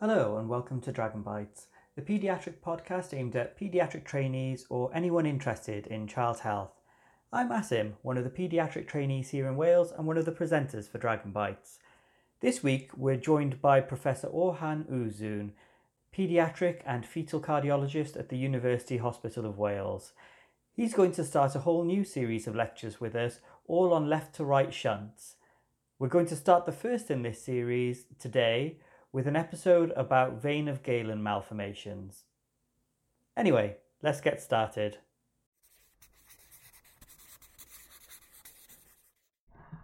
Hello, and welcome to Dragon Bites, the paediatric podcast aimed at paediatric trainees or anyone interested in child health. I'm Asim, one of the paediatric trainees here in Wales and one of the presenters for Dragon Bites. This week, we're joined by Professor Orhan Uzun, paediatric and fetal cardiologist at the University Hospital of Wales. He's going to start a whole new series of lectures with us, all on left to right shunts. We're going to start the first in this series today with an episode about vein of Galen malformations. Anyway, let's get started.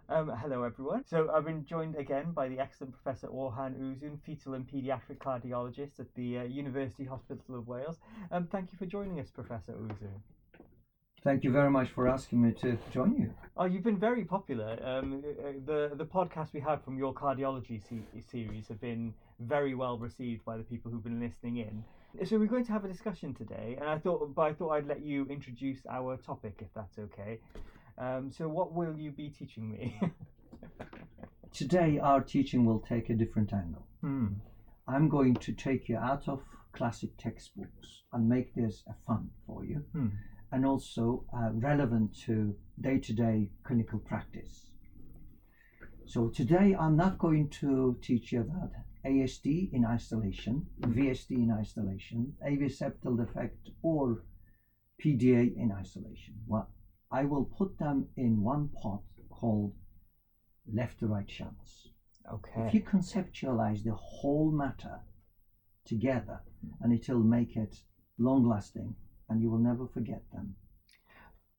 Um, hello, everyone. So I've been joined again by the excellent Professor Orhan Uzun, fetal and paediatric cardiologist at the uh, University Hospital of Wales. Um, thank you for joining us, Professor Uzun. Thank you very much for asking me to join you. Oh, you've been very popular. Um, uh, the the podcasts we had from your cardiology se- series have been very well received by the people who've been listening in. So we're going to have a discussion today, and I thought, but I thought I'd let you introduce our topic, if that's okay. Um, so, what will you be teaching me? Today, our teaching will take a different angle. hmm. I'm going to take you out of classic textbooks and make this a fun for you Hmm. And also uh, relevant to day to day clinical practice. So, today, I'm not going to teach you about ASD in isolation, VSD in isolation, AV septal defect, or PDA in isolation. Well, I will put them in one pot called left to right shunts. Okay. If you conceptualize the whole matter together, and it'll make it long lasting, and you will never forget them.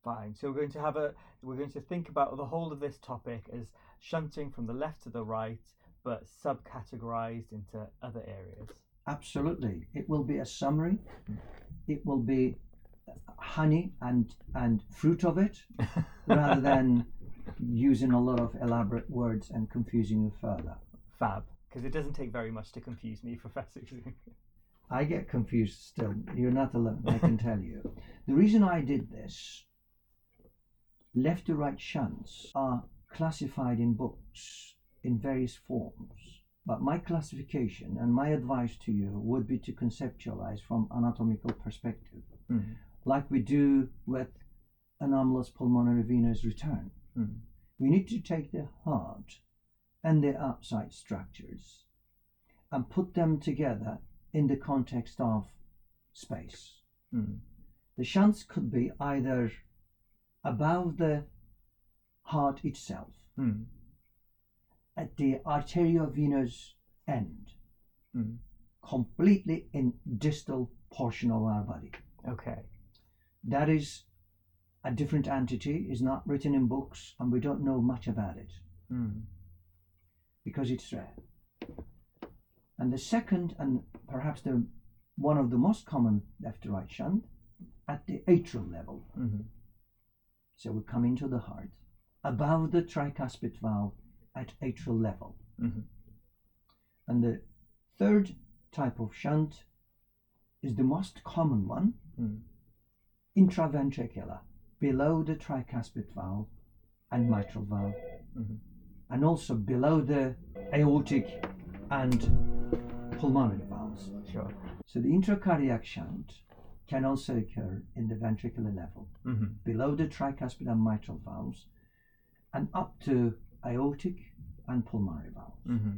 Fine. So we're going to have a we're going to think about the whole of this topic as shunting from the left to the right, but subcategorized into other areas. Absolutely, it will be a summary. Hmm. It will be honey and and fruit of it, rather than using a lot of elaborate words and confusing you further. Fab. Because it doesn't take very much to confuse me, Professor. I get confused still. You're not alone, I can tell you. The reason I did this, left to right shunts are classified in books in various forms. But my classification and my advice to you would be to conceptualize from anatomical perspective, Hmm. like we do with anomalous pulmonary venous return. Hmm. We need to take the heart and the outside structures and put them together in the context of space. Hmm. The shunts could be either above the heart itself, Hmm. at the arteriovenous end, Hmm. completely in distal portion of our body. Okay. That is a different entity, is not written in books, and we don't know much about it. Hmm. because it's rare. And the second, and perhaps the one of the most common left to right shunt, at the atrial level. hmm So we come into the heart, above the tricuspid valve at atrial level. hmm And the third type of shunt is the most common one, Hmm. intraventricular, below the tricuspid valve and mitral valve, Mhm. and also below the aortic and pulmonary valves. Sure. So the intracardiac shunt can also occur in the ventricular level, hmm below the tricuspid and mitral valves, and up to aortic and pulmonary valves. hmm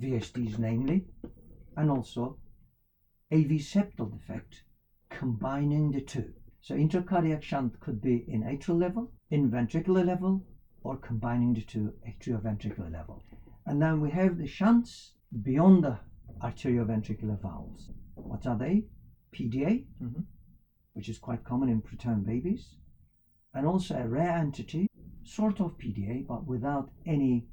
VSDs namely, and also AV septal defect, combining the two. So intracardiac shunt could be in atrial level, in ventricular level, or combining the two atrioventricular level. And then we have the shunts beyond the arterioventricular valves. What are they? PDA, Mhm. which is quite common in preterm babies, and also a rare entity, sort of PDA, but without any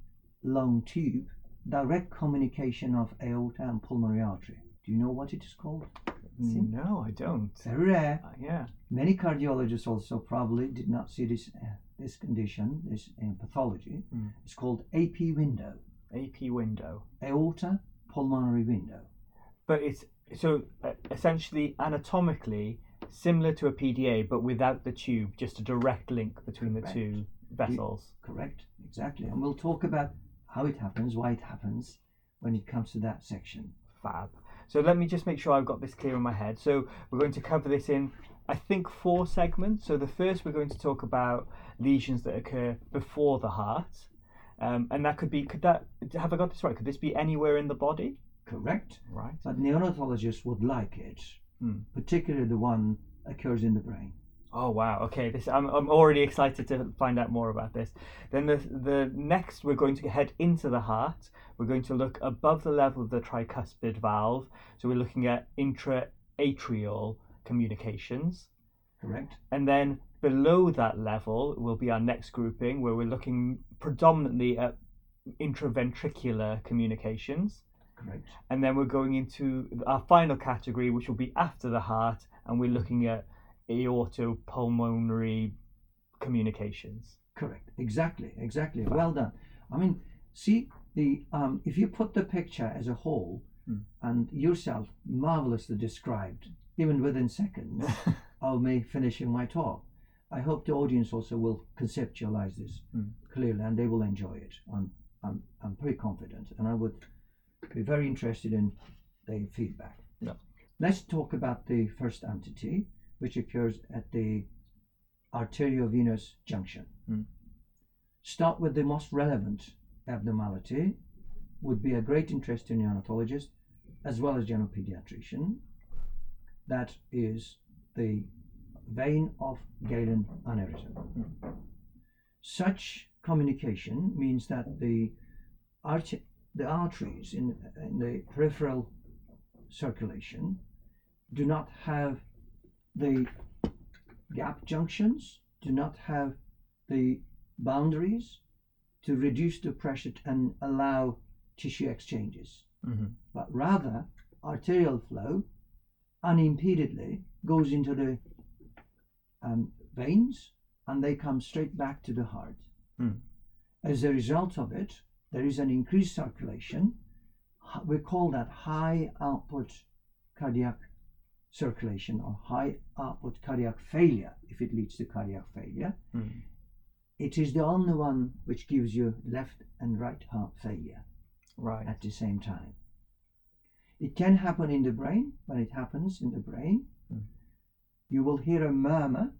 long tube, direct communication of aorta and pulmonary artery. Do you know what it is called? Sim- No, I don't. Very rare. Uh, yeah. Many cardiologists also probably did not see this uh, this condition, this uh, pathology. Mm. It's called AP window, AP window. aorta pulmonary window. But it's so uh, essentially anatomically similar to a PDA, but without the tube, just a direct link between the two vessels. Correct, exactly. And we'll talk about how it happens, why it happens, when it comes to that section. Fab. So let me just make sure I've got this clear in my head. So we're going to cover this in, I think, four segments. So the first, we're going to talk about lesions that occur before the heart, um, and that could be. Could that have I got this right? Could this be anywhere in the body? Correct. Right. But neonatologists would like it, Hmm. particularly the one occurs in the brain. Oh wow. Okay. This I'm I'm already excited to find out more about this. Then the the next we're going to head into the heart. We're going to look above the level of the tricuspid valve. So we're looking at intra-atrial communications. Correct. And then below that level will be our next grouping where we're looking predominantly at intraventricular communications. Correct. And then we're going into our final category, which will be after the heart, and we're looking at aortopulmonary communications. Correct. Exactly. Exactly. Well done. I mean, see the um, if you put the picture as a whole, Hmm. and yourself marvelously described, even within seconds of me finishing my talk. I hope the audience also will conceptualize this Hmm. Clearly, and they will enjoy it. I'm I'm I'm pretty confident, and I would be very interested in their feedback. Yeah. Let's talk about the first entity, which occurs at the arteriovenous junction. Hmm. Start with the most relevant abnormality, would be a great interest to neonatologist as well as general pediatrician. That is the vein of Galen aneurysm. Such communication means that the arch- the arteries in, in the peripheral circulation do not have the gap junctions, do not have the boundaries to reduce the pressure and allow tissue exchanges, Mm-hmm. but rather arterial flow unimpededly goes into the um, veins and they come straight back to the heart. Hmm. As a result of it, there is an increased circulation. We call that high output cardiac circulation or high output cardiac failure if it leads to cardiac failure. Mm. It is the only one which gives you left and right heart failure Right. at the same time. It can happen in the brain. When it happens in the brain, Mm. you will hear a murmur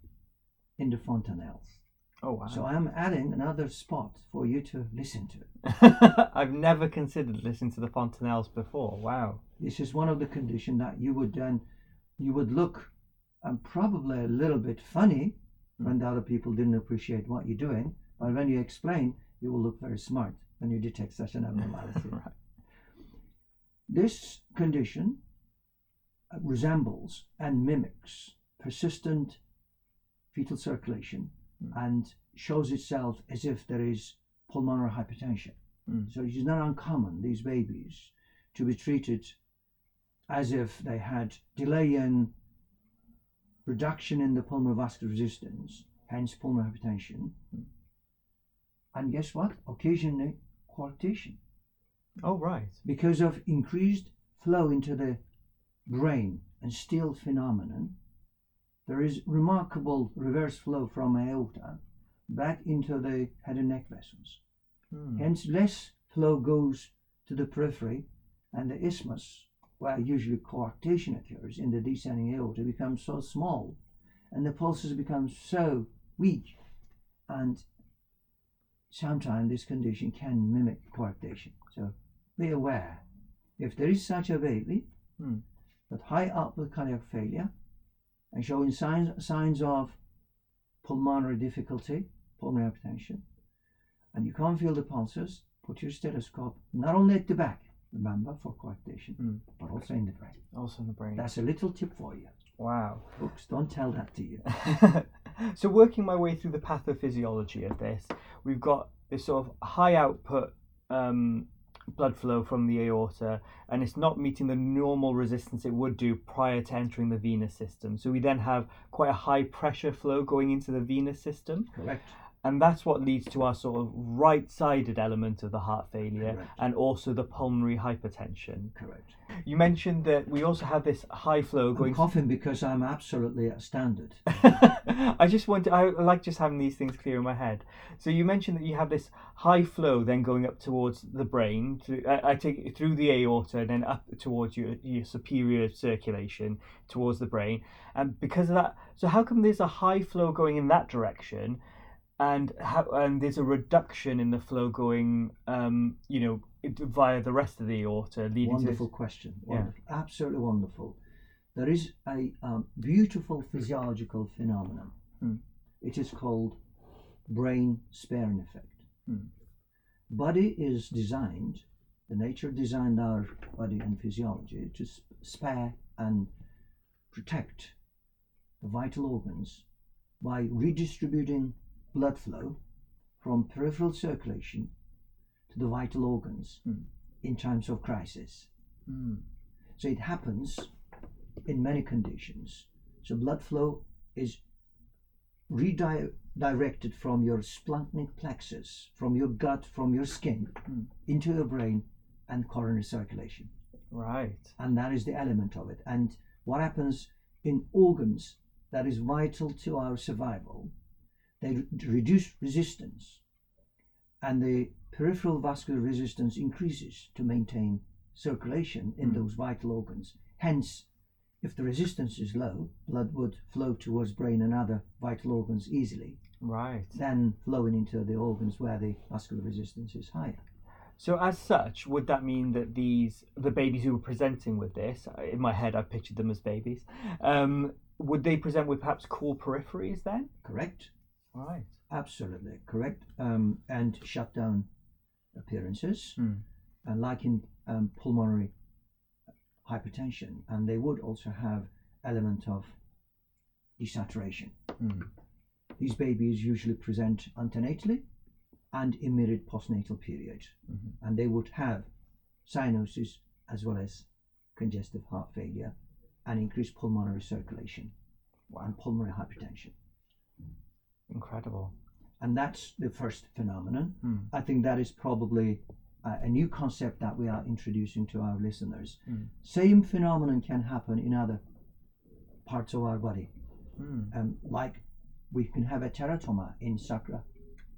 in the fontanelles. Oh wow. So I am adding another spot for you to listen to. I've never considered listening to the fontanelles before. Wow. This is one of the conditions that you would then you would look and probably a little bit funny when the other people didn't appreciate what you're doing. But when you explain, you will look very smart when you detect such an abnormality. right. This condition uh, resembles and mimics persistent fetal circulation Mm. and shows itself as if there is pulmonary hypertension. Mm. So it is not uncommon, these babies, to be treated as if they had delay in reduction in the pulmonary vascular resistance, hence pulmonary hypertension. Mm. And guess what? Occasionally coarctation Oh right. because of increased flow into the brain and steal phenomenon, there is remarkable reverse flow from aorta back into the head and neck vessels. Hmm. Hence, less flow goes to the periphery, and the isthmus, where usually coarctation occurs in the descending aorta, becomes so small, and the pulses become so weak, and sometimes this condition can mimic coarctation. So be aware. If there is such a baby Hmm. with high output cardiac failure and showing signs signs of pulmonary difficulty, pulmonary hypertension, and you can't feel the pulses, put your stethoscope not only at the back, remember, for coarctation, Hmm. but also in the brain. Also in the brain. That's a little tip for you. Wow. Books, don't tell that to you. so working my way through the pathophysiology of this, we've got this sort of high output um, blood flow from the aorta, and it's not meeting the normal resistance it would do prior to entering the venous system. So we then have quite a high pressure flow going into the venous system. Correct. And that's what leads to our sort of right-sided element of the heart failure Correct. and also the pulmonary hypertension. Correct. You mentioned that we also have this high flow I'm going. coughing because I'm absolutely at standard. I just want to, I like just having these things clear in my head. So you mentioned that you have this high flow then going up towards the brain. Through, I, I take it through the aorta and then up towards your, your superior circulation towards the brain. And because of that, so how come there's a high flow going in that direction, and how and there's a reduction in the flow going, um, you know, via the rest of the aorta, leading to Wonderful to question. Yeah. Absolutely wonderful. There is a um, beautiful physiological phenomenon. Hmm. It is called brain sparing effect. Hmm. Body is designed, the nature designed our body and physiology to spare and protect the vital organs by redistributing blood flow from peripheral circulation to the vital organs Hmm. in times of crisis. Mm, So it happens in many conditions. So blood flow is redirected from your splanchnic plexus, from your gut, from your skin, Hmm. into your brain and coronary circulation. right. And that is the element of it. And what happens in organs that is vital to our survival, they re- reduce resistance and the peripheral vascular resistance increases to maintain circulation in Hmm. those vital organs. Hence, if the resistance is low, blood would flow towards brain and other vital organs easily Right. than flowing into the organs where the vascular resistance is higher. So, as such, would that mean that these the babies who were presenting with this, in my head, I've pictured them as babies, um, would they present with perhaps cool peripheries then? Correct? Right. Absolutely correct. Um, and shutdown appearances, Hmm. and like in um, pulmonary hypertension, and they would also have element of desaturation. Hmm. These babies usually present antenatally and immediate postnatal period, Mhm. and they would have cyanosis as well as congestive heart failure and increased pulmonary circulation and pulmonary hypertension. Incredible. And that's the first phenomenon. Hmm. I think that is probably uh, a new concept that we are introducing to our listeners. Mm. Same phenomenon can happen in other parts of our body. Hmm. Um, like we can have a teratoma in sacra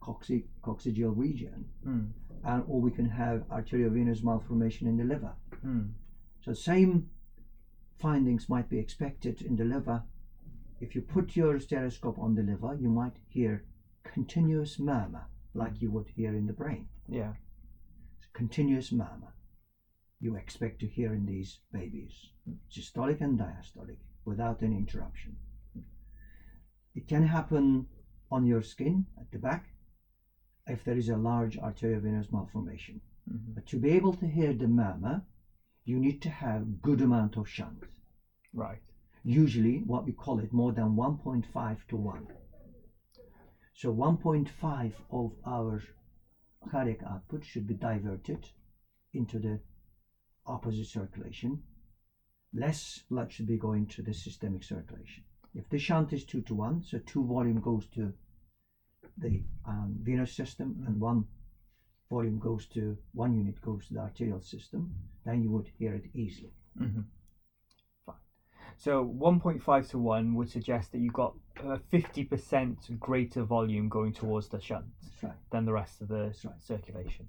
cocci- coccygeal region, Hmm. and, or we can have arteriovenous malformation in the liver. Hmm. So same findings might be expected in the liver. If you put your stethoscope on the liver, you might hear continuous murmur like you would hear in the brain. Yeah. continuous murmur you expect to hear in these babies, systolic and diastolic, without any interruption. It can happen on your skin at the back if there is a large arteriovenous malformation. Mhm. But to be able to hear the murmur, you need to have good amount of shunt. Right. Usually, what we call it more than 1.5 to 1. So 1.5 of our cardiac output should be diverted into the opposite circulation. Less blood should be going to the systemic circulation. If the shunt is 2 to 1, so 2 volume goes to the um, venous system and 1 volume goes to, 1 unit goes to the arterial system, then you would hear it easily. hmm Fine. So 1.5 to 1 would suggest that you've got a 50% greater volume going towards the shunt right. than the rest of the right. circulation.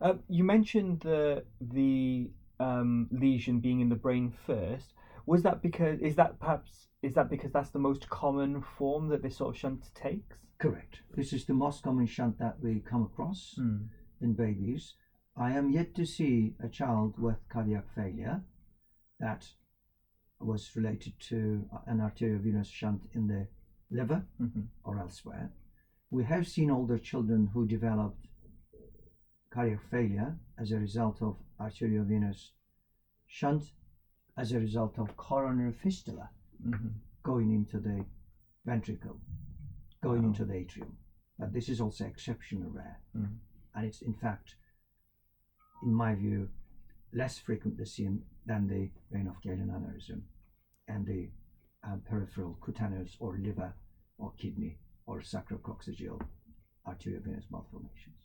Uh, you mentioned the the um, lesion being in the brain first. Was that because is that perhaps is that because that's the most common form that this sort of shunt takes? Correct. This is the most common shunt that we come across Mm. in babies. I am yet to see a child with cardiac failure that was related to an arteriovenous shunt in the liver hmm or elsewhere. We have seen older children who developed cardiac failure as a result of arteriovenous shunt, as a result of coronary fistula hmm going into the ventricle, going Oh. into the atrium. But this is also exceptionally rare. Mm. And it's, in fact, in my view, less frequently seen than the vein of Galen aneurysm and the um, peripheral cutaneous or liver or kidney or sacrococcygeal arteriovenous malformations.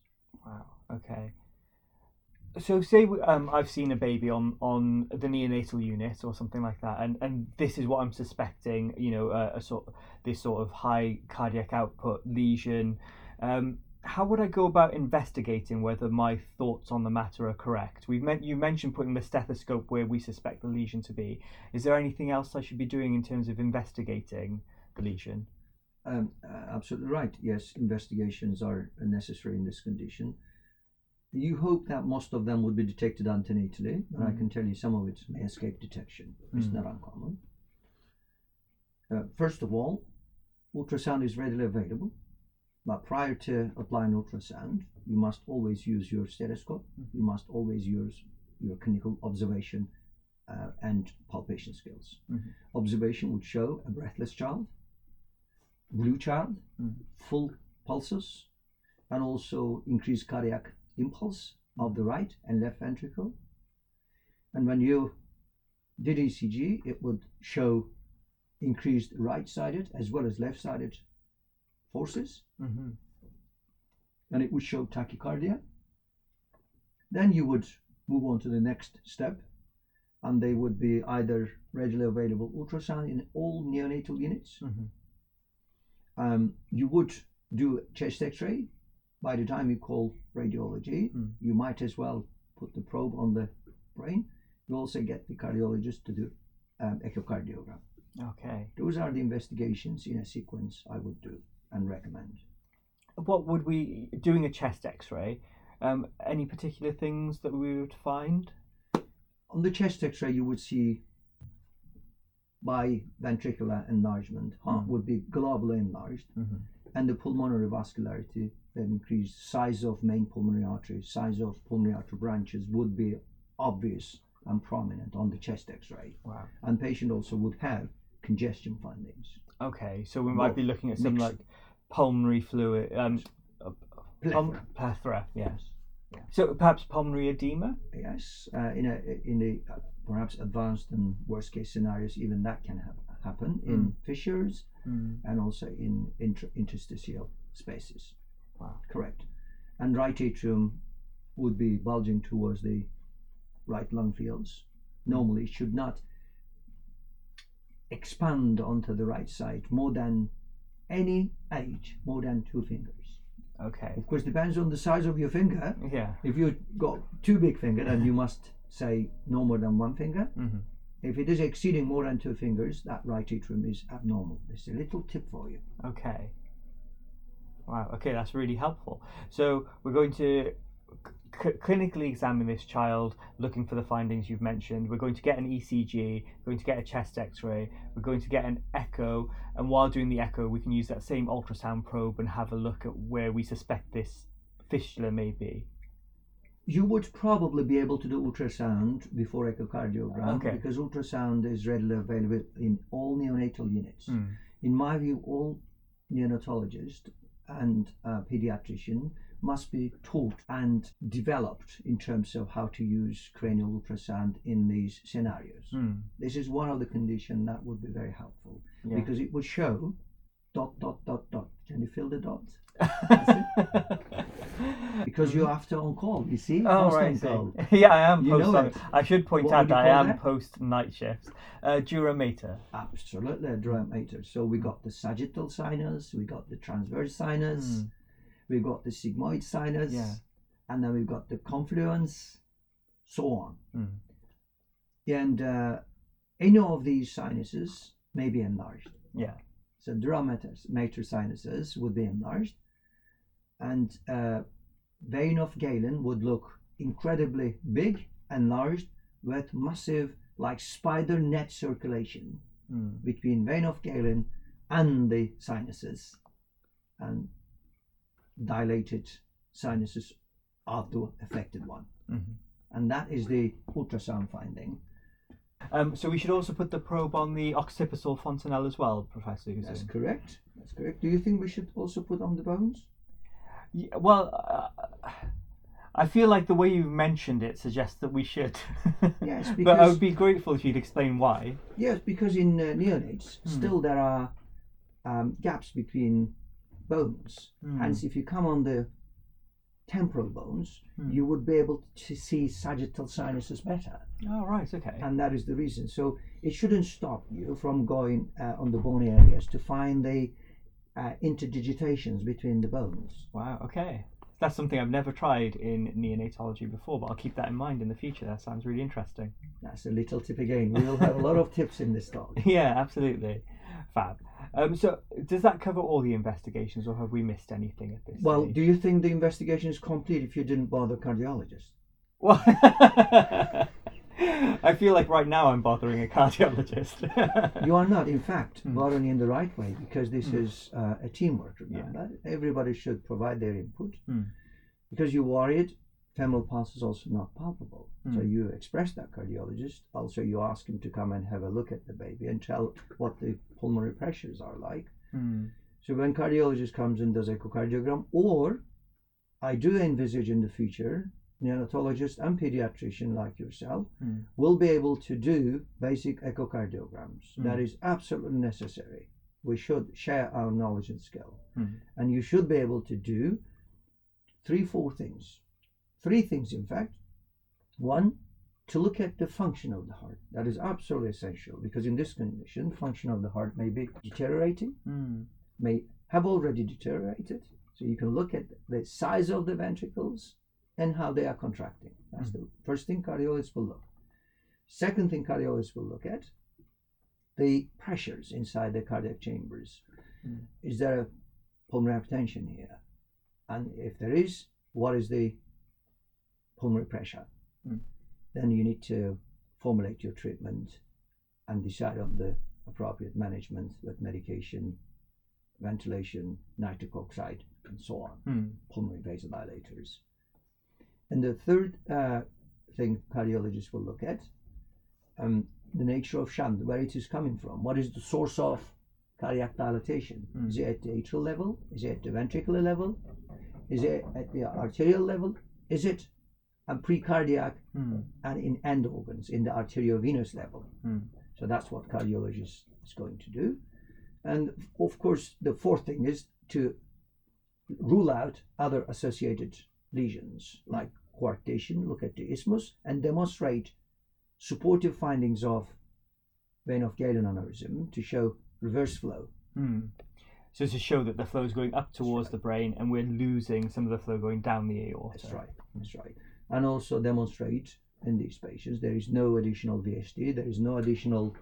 Wow. Okay. So say um, I've seen a baby on on the neonatal unit or something like that, and, and this is what I'm suspecting. You know, a, a sort this sort of high cardiac output lesion. Um, how would I go about investigating whether my thoughts on the matter are correct? We've meant you mentioned putting the stethoscope where we suspect the lesion to be. Is there anything else I should be doing in terms of investigating the lesion? Um, uh, absolutely right. Yes, investigations are necessary in this condition. You hope that most of them would be detected antenatally, but I Mm. can tell you some of it may escape detection. It's Mm. not uncommon. Uh, first of all, ultrasound is readily available, but prior to applying ultrasound, you must always use your stethoscope. You must always use your clinical observation uh, and palpation skills. Mhm. Observation would show a breathless child, blue child, Mm. full pulses, and also increased cardiac impulse of the right and left ventricle. And when you did ECG, it would show increased right-sided as well as left-sided forces, Mm-hmm. and it would show tachycardia. Then you would move on to the next step, and they would be either readily available ultrasound in all neonatal units. Mm-hmm. Um, you would do chest X-ray. By the time you call radiology, Mm. you might as well put the probe on the brain. You also get the cardiologist to do um, echocardiogram. Okay. Those are the investigations in a sequence I would do and recommend. what would we doing a chest x-ray um, any particular things that we would find On the chest X-ray, you would see biventricular enlargement. Heart Mm. would be globally enlarged, mm-hmm. and the pulmonary vascularity, the increased size of main pulmonary artery, size of pulmonary artery branches would be obvious and prominent on the chest X-ray. wow And patient also would have congestion findings. okay so we might be looking at some Mixed. like pulmonary fluid um Plethora. plethora yes Yeah. so perhaps pulmonary edema Yes, uh, in a in the uh, perhaps advanced and worst case scenarios, even that can hap- happen in fissures mm. and also in intra- interstitial spaces. wow Correct. And right atrium would be bulging towards the right lung fields. Normally, should not expand onto the right side more than any age, more than two fingers. okay Of course, depends on the size of your finger. yeah If you've got two big finger, then you must say no more than one finger. mm-hmm. If it is exceeding more than two fingers, that right atrium is abnormal. It's a little tip for you. Okay. Wow. Okay, that's really helpful. So we're going to c- clinically examine this child, looking for the findings you've mentioned. We're going to get an ECG. We're going to get a chest X-ray. We're going to get an echo, and while doing the echo, we can use that same ultrasound probe and have a look at where we suspect this fistula may be. You would probably be able to do ultrasound before echocardiogram Okay. because ultrasound is readily available in all neonatal units. Hmm. In my view, all neonatologists and uh, pediatrician must be taught and developed in terms of how to use cranial ultrasound in these scenarios. Hmm. This is one of the conditions that would be very helpful Yeah. because it would show dot dot dot dot. Can you fill the dot? Because you're after on call, you see? Oh Constant right, call. yeah, I am You post. know on- it. I should point What out that I am that? post night shifts. Uh, Dura mater. Absolutely, a dura mater. So we got the sagittal sinus, we got the transverse sinus, Hmm. We got the sigmoid sinus, Yeah. and then we've got the confluence, so on. Hmm. And uh, any of these sinuses may be enlarged. Yeah. So dura mater major sinuses would be enlarged, and uh, vein of Galen would look incredibly big, enlarged, with massive, like spider net circulation Hmm. between vein of Galen and the sinuses, and dilated sinuses of the affected one. Mhm. And that is the ultrasound finding. Um, so we should also put the probe on the occipital fontanelle as well, Professor. That's correct. That's correct. Do you think we should also put on the bones? Yeah, well, uh, I feel like the way you mentioned it suggests that we should. Yes, but I would be grateful if you'd explain why. Yes, because in uh, neonates, Hmm. still there are um, gaps between bones. Hence, if you come on the temporal bones, Hmm. you would be able to see sagittal sinuses better. Oh, right, okay. and that is the reason. So it shouldn't stop you from going uh, on the bony areas to find the uh, interdigitations between the bones. Wow, okay. That's something I've never tried in neonatology before, but I'll keep that in mind in the future. That sounds really interesting. That's a little tip again. We will have a lot of tips in this talk. yeah, absolutely. Fab. Um, so, does that cover all the investigations, or have we missed anything at this point? Well, stage? do you think the investigation is complete if you didn't bother cardiologist? Well, I feel like right now I'm bothering a cardiologist. You are not, in fact, Hmm. bothering in the right way because this is uh, a teamwork. Remember, everybody should provide their input. Hmm. Because you're worried, femoral pulse is also not palpable. So Hmm. you express that cardiologist. Also, you ask him to come and have a look at the baby and tell what the pulmonary pressures are like. Hmm. So when cardiologist comes and does echocardiogram, or I do envisage in the future, neonatologist and pediatrician like yourself Hmm. will be able to do basic echocardiograms. Mm. That is absolutely necessary. We should share our knowledge and skill. Mm. And you should be able to do three, four things. Three things, in fact. One, to look at the function of the heart. That is absolutely essential because in this condition, function of the heart may be deteriorating, Hmm. may have already deteriorated. So you can look at the size of the ventricles and how they are contracting. That's the first thing cardiologists will look. Second thing cardiologists will look at the pressures inside the cardiac chambers. Mm. Is there a pulmonary hypertension here? And if there is, what is the pulmonary pressure? Mm. Then you need to formulate your treatment and decide on the appropriate management with medication, ventilation, nitric oxide, and so on Hmm. pulmonary vasodilators. And the third uh, thing cardiologists will look at um, the nature of shunt, where it is coming from. What is the source of cardiac dilatation? Mm. Is it at the atrial level? Is it at the ventricular level? Is it at the arterial level? Is it at precardiac Hmm. and in end organs, in the arteriovenous level? Hmm. So that's what cardiologist is going to do. And of course, the fourth thing is to rule out other associated lesions like coarctation, look at the isthmus, and demonstrate supportive findings of vein of Galen aneurysm to show reverse flow. Hmm. So to show that the flow is going up towards right. the brain and we're losing some of the flow going down the aorta. That's right. That's right. And also demonstrate in these patients there is no additional VSD, there is no additional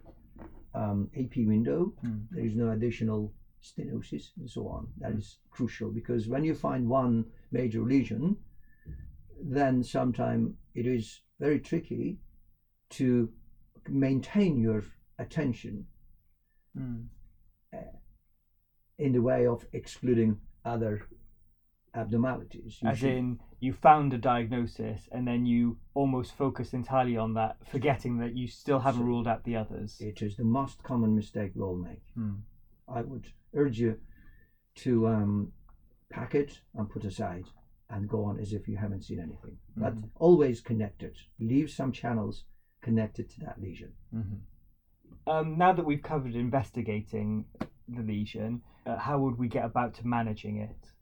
um, AP window, Hmm. there is no additional stenosis, and so on. That is crucial because when you find one major lesion, then sometimes it is very tricky to maintain your attention Hmm. in the way of excluding other abnormalities. You As should- in, you found a diagnosis and then you almost focus entirely on that, forgetting that you still haven't So- ruled out the others. it is the most common mistake we all make. Hmm. I would urge you to um, pack it and put aside and go on as if you haven't seen anything. But Mhm. always connected. Leave some channels connected to that lesion. Mhm. Um, now that we've covered investigating the lesion, uh, how would we get about to managing it?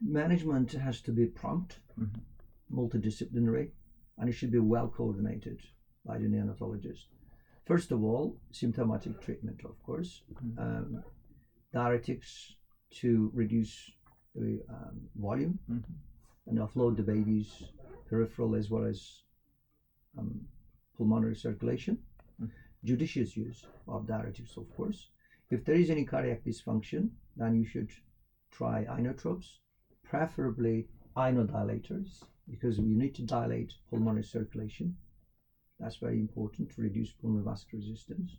Management has to be prompt, Mhm. multidisciplinary, and it should be well coordinated by the neonatologist. First of all, symptomatic treatment, of course, Mhm. um, diuretics to reduce the um, volume Mhm. and offload the baby's peripheral as well as um, pulmonary circulation. Mm. Judicious use of diuretics, of course. If there is any cardiac dysfunction, then you should try inotropes, preferably inodilators, because you need to dilate pulmonary circulation. That's very important to reduce pulmonary vascular resistance.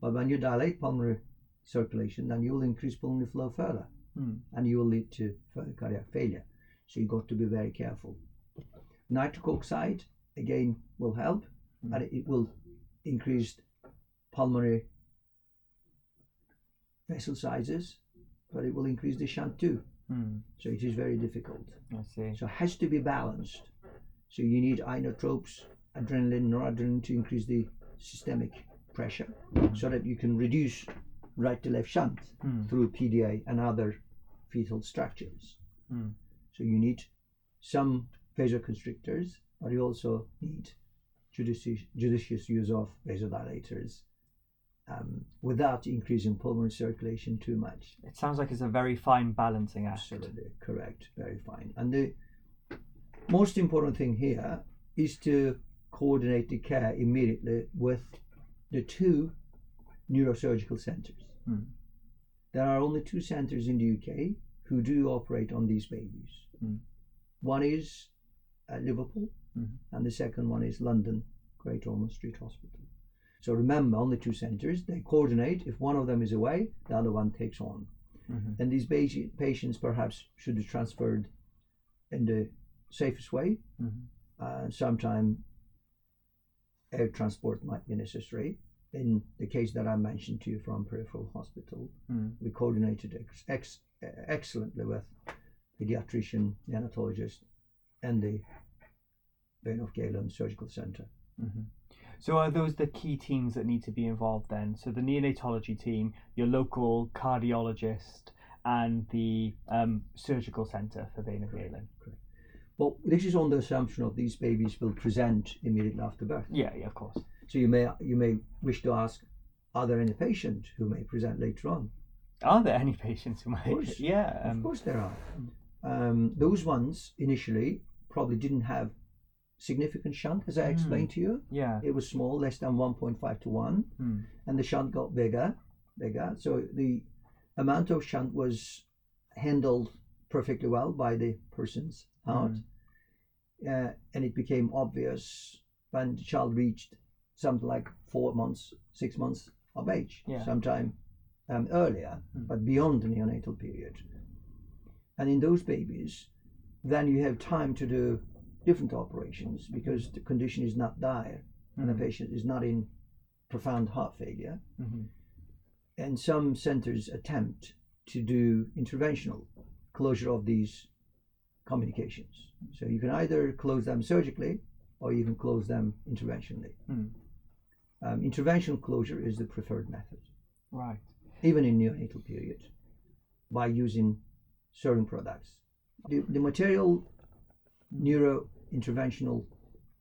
But when you dilate pulmonary circulation, then you will increase pulmonary flow further Hmm. and you will lead to further cardiac failure. So you've got to be very careful. Nitric oxide again will help, Mm. and it will increase pulmonary vessel sizes, but it will increase the shunt too. Hmm. So it is very difficult. I see. So it has to be balanced. So you need inotropes, adrenaline, noradrenaline to increase the systemic pressure, so that you can reduce right to left shunt Hmm. through PDA and other fetal structures. Mm. So you need some vasoconstrictors, but you also need judicious, judicious use of vasodilators um, without increasing pulmonary circulation too much. It sounds like it's a very fine balancing act. Absolutely correct, very fine. And the most important thing here is to coordinate the care immediately with the two neurosurgical centers. Mm. There are only two centers in the UK who do operate on these babies. Mm. One is at Liverpool, Mhm. and the second one is London, Great Ormond Street Hospital. So remember, only two centers. They coordinate. If one of them is away, the other one takes on. Mhm. And these ba- patients perhaps should be transferred in the safest way. Mhm. Uh, sometime air transport might be necessary. In the case that I mentioned to you from Peripheral Hospital, Mm. we coordinated ex- ex- excellently with pediatrician, neonatologist, and the vein of Galen Surgical Center. Mhm. So are those the key teams that need to be involved then? So the neonatology team, your local cardiologist, and the um, surgical centre for vein of Galen. But this is on the assumption of these babies will present immediately after birth. Yeah, yeah, of course. So you may you may wish to ask, are there any patients who may present later on? Are there any patients who might? course. Yeah. of Um, course there are. Um, those ones initially probably didn't have significant shunt, as I explained to you. yeah. It was small, less than 1.5 to 1, Mm. and the shunt got bigger, bigger. So the amount of shunt was handled perfectly well by the person's heart. Uh, and it became obvious when the child reached something like four months, six months of age, Yeah. sometime um, earlier, Mm. but beyond the neonatal period. And in those babies, then you have time to do different operations because the condition is not dire and the Mm. patient is not in profound heart failure. Mhm. And some centers attempt to do interventional closure of these communications. So you can either close them surgically or you can close them interventionally. Mm. Um, interventional closure is the preferred method, Right. even in neonatal period, by using certain products. The, the material neuro interventional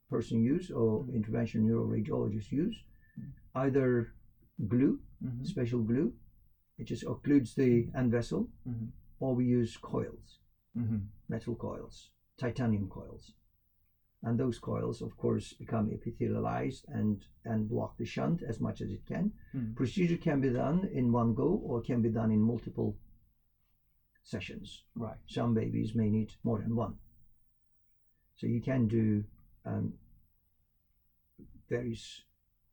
person use or interventional neuroradiologist use either glue, Mhm. special glue, it just occludes the end vessel, Mhm. or we use coils, Mhm. metal coils, titanium coils. And those coils, of course, become epithelialized and, and block the shunt as much as it can. Mm. Procedure can be done in one go or can be done in multiple sessions. Right. Some babies may need more than one. So you can do um, various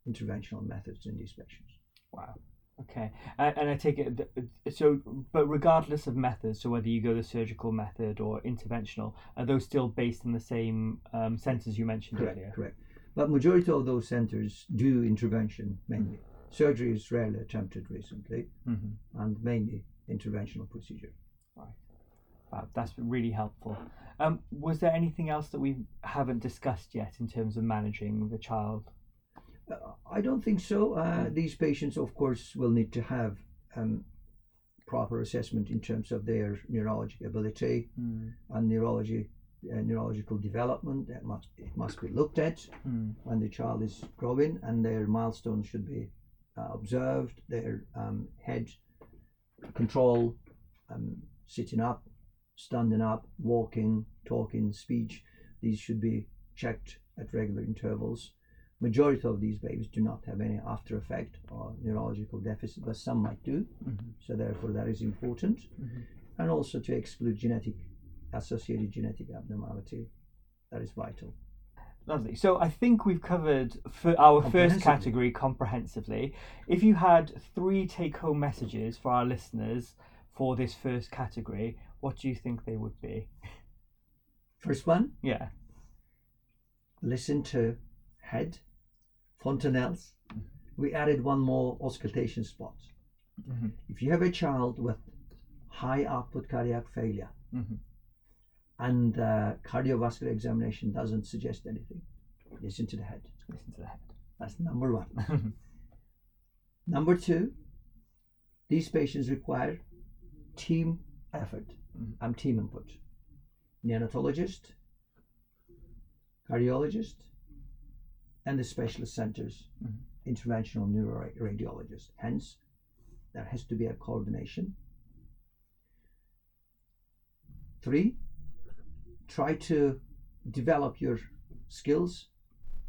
interventional methods in these patients. Wow. Okay. And, and I take it th- so, but regardless of methods, so whether you go the surgical method or interventional, are those still based in the same um, centres you mentioned Correct, earlier? correct. But majority of those centers do intervention mainly. Surgery is rarely attempted recently, hmm and mainly interventional procedure. Right. That's really helpful. Um, was there anything else that we haven't discussed yet in terms of managing the child? Uh, I don't think so. Uh, these patients, of course, will need to have um, proper assessment in terms of their neurologic ability Mm. and neurology, uh, neurological development. That must it must be looked at Mm. when the child is growing, and their milestones should be uh, observed. Their um, head control, um, sitting up, standing up, walking, talking, speech. These should be checked at regular intervals. Majority of these babies do not have any after effect or neurological deficit, but some might do. Mhm. So therefore, that is important, Mhm. and also to exclude genetic associated genetic abnormality. That is vital. Lovely. So I think we've covered for our first category comprehensively. If you had three take-home messages for our listeners for this first category, what do you think they would be? First one, Yeah. listen to head, fontanelles. We added one more auscultation spot. Mhm. If you have a child with high output cardiac failure Mhm. and uh, cardiovascular examination doesn't suggest anything, listen to the head. Listen to the head. That's number one. Number two, these patients require team effort And team input. Neonatologist, cardiologist, and the specialist centers, Mhm. interventional neuroradiologist. Hence, there has to be a coordination. Three, try to develop your skills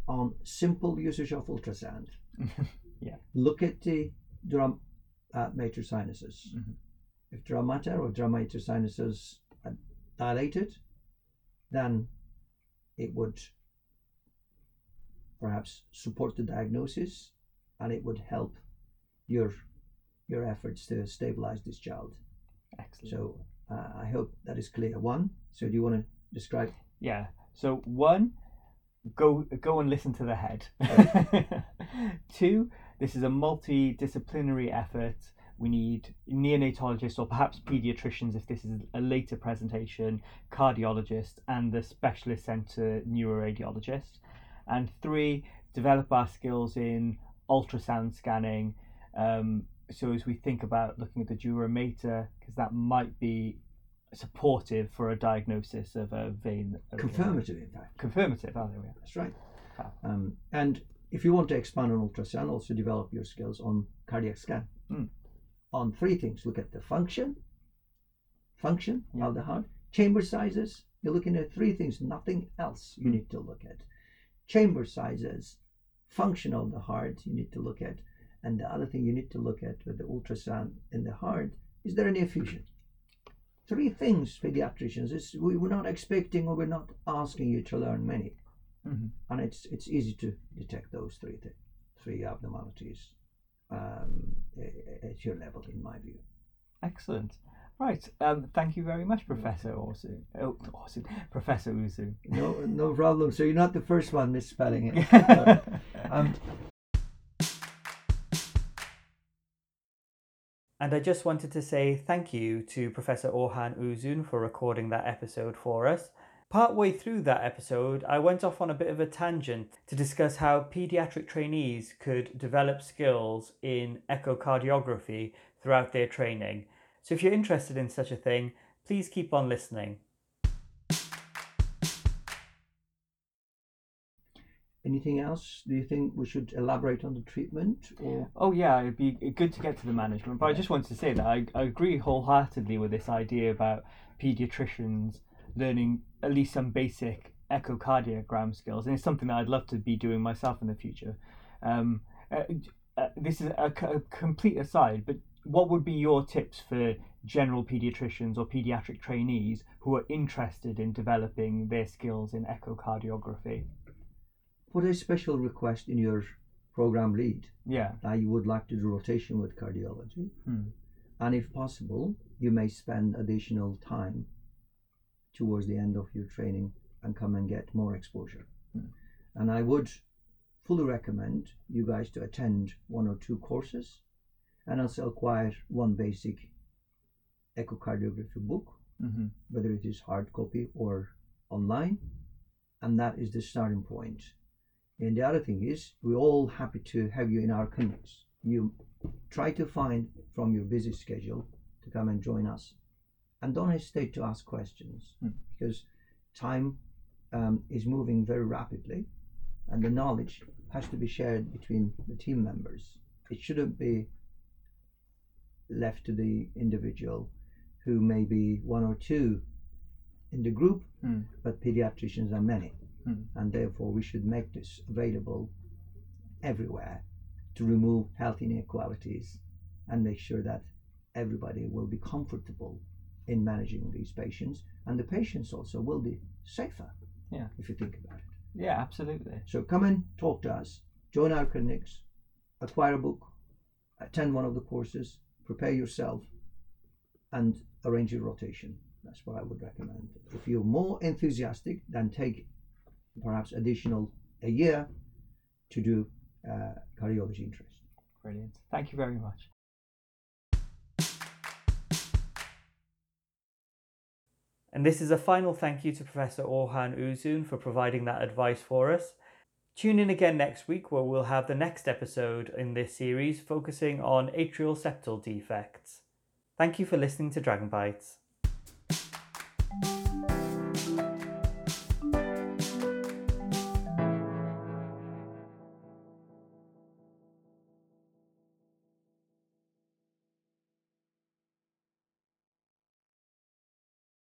on simple usage of ultrasound. Yeah. Look at the dura uh, mater sinuses. Mhm. If dura mater or dura mater sinuses are dilated, then it would perhaps support the diagnosis and it would help your your efforts to stabilize this child. Excellent. So uh, I hope that is clear. One. So do you want to describe? Yeah. So one, go go and listen to the head. Two, this is a multidisciplinary effort. We need neonatologists or perhaps pediatricians if this is a later presentation, cardiologists, and the specialist centre neuroradiologist. And three, develop our skills in ultrasound scanning. Um, so as we think about looking at the dura mater, because that might be supportive for a diagnosis of a vein. Confirmative, in fact. Confirmative. Oh, there we are. That's right. Fab. Um, and if you want to expand on ultrasound, also develop your skills on cardiac scan. Mm. On three things: look at the function, function Yeah. of the heart, chamber sizes. You're looking at three things, nothing else you need to look at. Chamber sizes, function of the heart you need to look at, and the other thing you need to look at with the ultrasound in the heart is there any effusion? Three things, pediatricians. It's, we, we're not expecting or we're not asking you to learn many Mhm. and it's it's easy to detect those three th- three abnormalities um, at your level, in my view. Excellent. Right. Um, thank you very much, Professor Orsu. Oh, Orsu. Professor Uzu. No, no problem. So you're not the first one misspelling it. um, And I just wanted to say thank you to Professor Orhan Uzun for recording that episode for us. Partway through that episode, I went off on a bit of a tangent to discuss how paediatric trainees could develop skills in echocardiography throughout their training. So if you're interested in such a thing, please keep on listening. anything else? Do you think we should elaborate on the treatment? Or Oh yeah, it'd be good to get to the management. But I just wanted to say that I, I agree wholeheartedly with this idea about paediatricians learning at least some basic echocardiogram skills, and it's something that I'd love to be doing myself in the future. Um, uh, uh, this is a complete aside, but what would be your tips for general paediatricians or paediatric trainees who are interested in developing their skills in echocardiography? put a special request in your program lead Yeah. that you would like to do rotation with cardiology, Hmm. and if possible, you may spend additional time towards the end of your training and come and get more exposure. Hmm. And I would fully recommend you guys to attend one or two courses and also acquire one basic echocardiography book, hmm whether it is hard copy or online, and that is the starting point. And the other thing is, we're all happy to have you in our clinics. You try to find from your busy schedule to come and join us, and don't hesitate to ask questions Hmm. because time um, is moving very rapidly, and the knowledge has to be shared between the team members. It shouldn't be left to the individual who may be one or two in the group, Hmm. but pediatricians are many, Hmm. and therefore we should make this available everywhere to remove health inequalities and make sure that everybody will be comfortable in managing these patients, and the patients also will be safer. Yeah. if you think about it. Yeah, absolutely. So come and talk to us, join our clinics, acquire a book, attend one of the courses, prepare yourself, and arrange your rotation. That's what I would recommend. If you're more enthusiastic, then take perhaps additional a year to do uh, cardiology interest. Brilliant. Thank you very much. And this is a final thank you to Professor Orhan Uzun for providing that advice for us. Tune in again next week where we'll have the next episode in this series focusing on atrial septal defects. Thank you for listening to Dragon Bites.